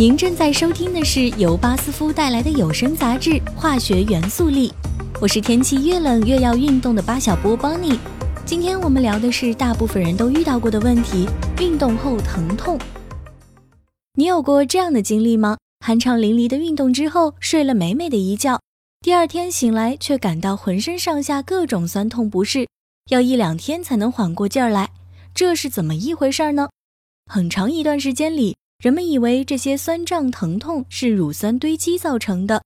您正在收听的是由巴斯夫带来的有声杂志《化学元素力》，我是天气越冷越要运动的巴小波邦尼。今天我们聊的是大部分人都遇到过的问题——运动后疼痛。你有过这样的经历吗？酣畅淋漓的运动之后，睡了美美的一觉，第二天醒来却感到浑身上下各种酸痛不适，要一两天才能缓过劲儿来，这是怎么一回事呢？很长一段时间里。人们以为这些酸胀疼痛是乳酸堆积造成的，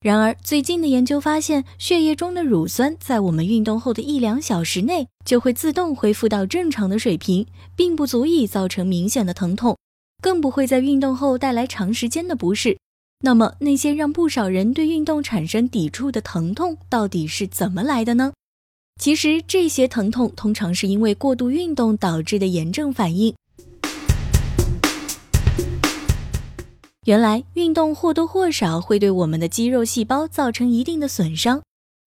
然而最近的研究发现，血液中的乳酸在我们运动后的一两小时内就会自动恢复到正常的水平，并不足以造成明显的疼痛，更不会在运动后带来长时间的不适。那么，那些让不少人对运动产生抵触的疼痛到底是怎么来的呢？其实，这些疼痛通常是因为过度运动导致的炎症反应。原来运动或多或少会对我们的肌肉细胞造成一定的损伤，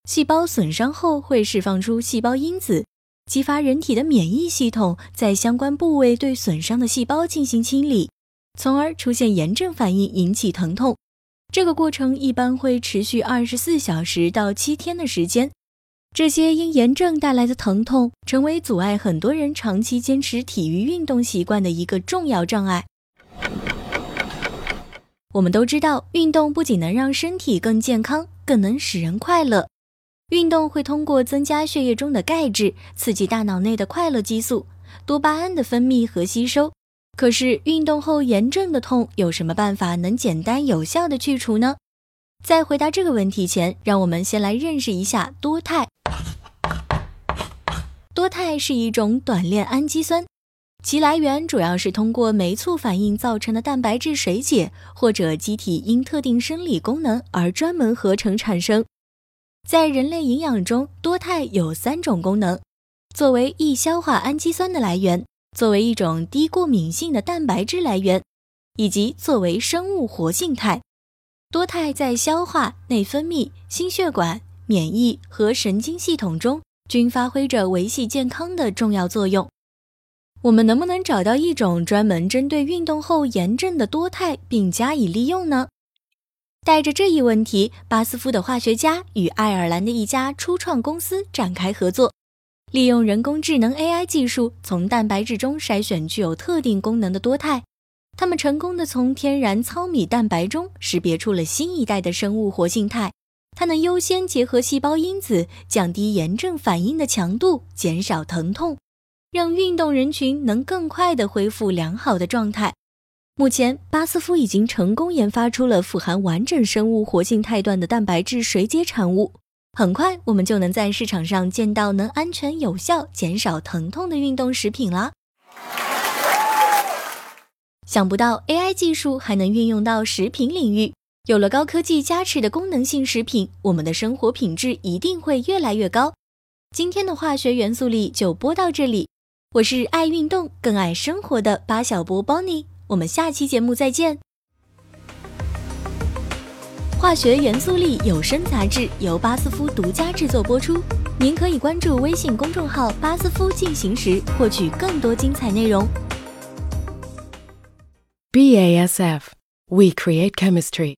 细胞损伤后会释放出细胞因子，激发人体的免疫系统在相关部位对损伤的细胞进行清理，从而出现炎症反应，引起疼痛。这个过程一般会持续二十四小时到七天的时间。这些因炎症带来的疼痛，成为阻碍很多人长期坚持体育运动习惯的一个重要障碍。我们都知道，运动不仅能让身体更健康，更能使人快乐。运动会通过增加血液中的钙质，刺激大脑内的快乐激素多巴胺的分泌和吸收。可是，运动后炎症的痛有什么办法能简单有效的去除呢？在回答这个问题前，让我们先来认识一下多肽。多肽是一种短链氨基酸。其来源主要是通过酶促反应造成的蛋白质水解，或者机体因特定生理功能而专门合成产生。在人类营养中，多肽有三种功能：作为易消化氨基酸的来源，作为一种低过敏性的蛋白质来源，以及作为生物活性肽。多肽在消化、内分泌、心血管、免疫和神经系统中均发挥着维系健康的重要作用。我们能不能找到一种专门针对运动后炎症的多肽，并加以利用呢？带着这一问题，巴斯夫的化学家与爱尔兰的一家初创公司展开合作，利用人工智能 AI 技术，从蛋白质中筛选具有特定功能的多肽。他们成功的从天然糙米蛋白中识别出了新一代的生物活性肽，它能优先结合细胞因子，降低炎症反应的强度，减少疼痛。让运动人群能更快地恢复良好的状态。目前，巴斯夫已经成功研发出了富含完整生物活性肽段的蛋白质水解产物。很快，我们就能在市场上见到能安全有效减少疼痛的运动食品啦。想不到 AI 技术还能运用到食品领域。有了高科技加持的功能性食品，我们的生活品质一定会越来越高。今天的化学元素力就播到这里。我是爱运动更爱生活的巴小波 Bonnie，我们下期节目再见。化学元素力有声杂志由巴斯夫独家制作播出，您可以关注微信公众号“巴斯夫进行时”获取更多精彩内容。BASF，We create chemistry。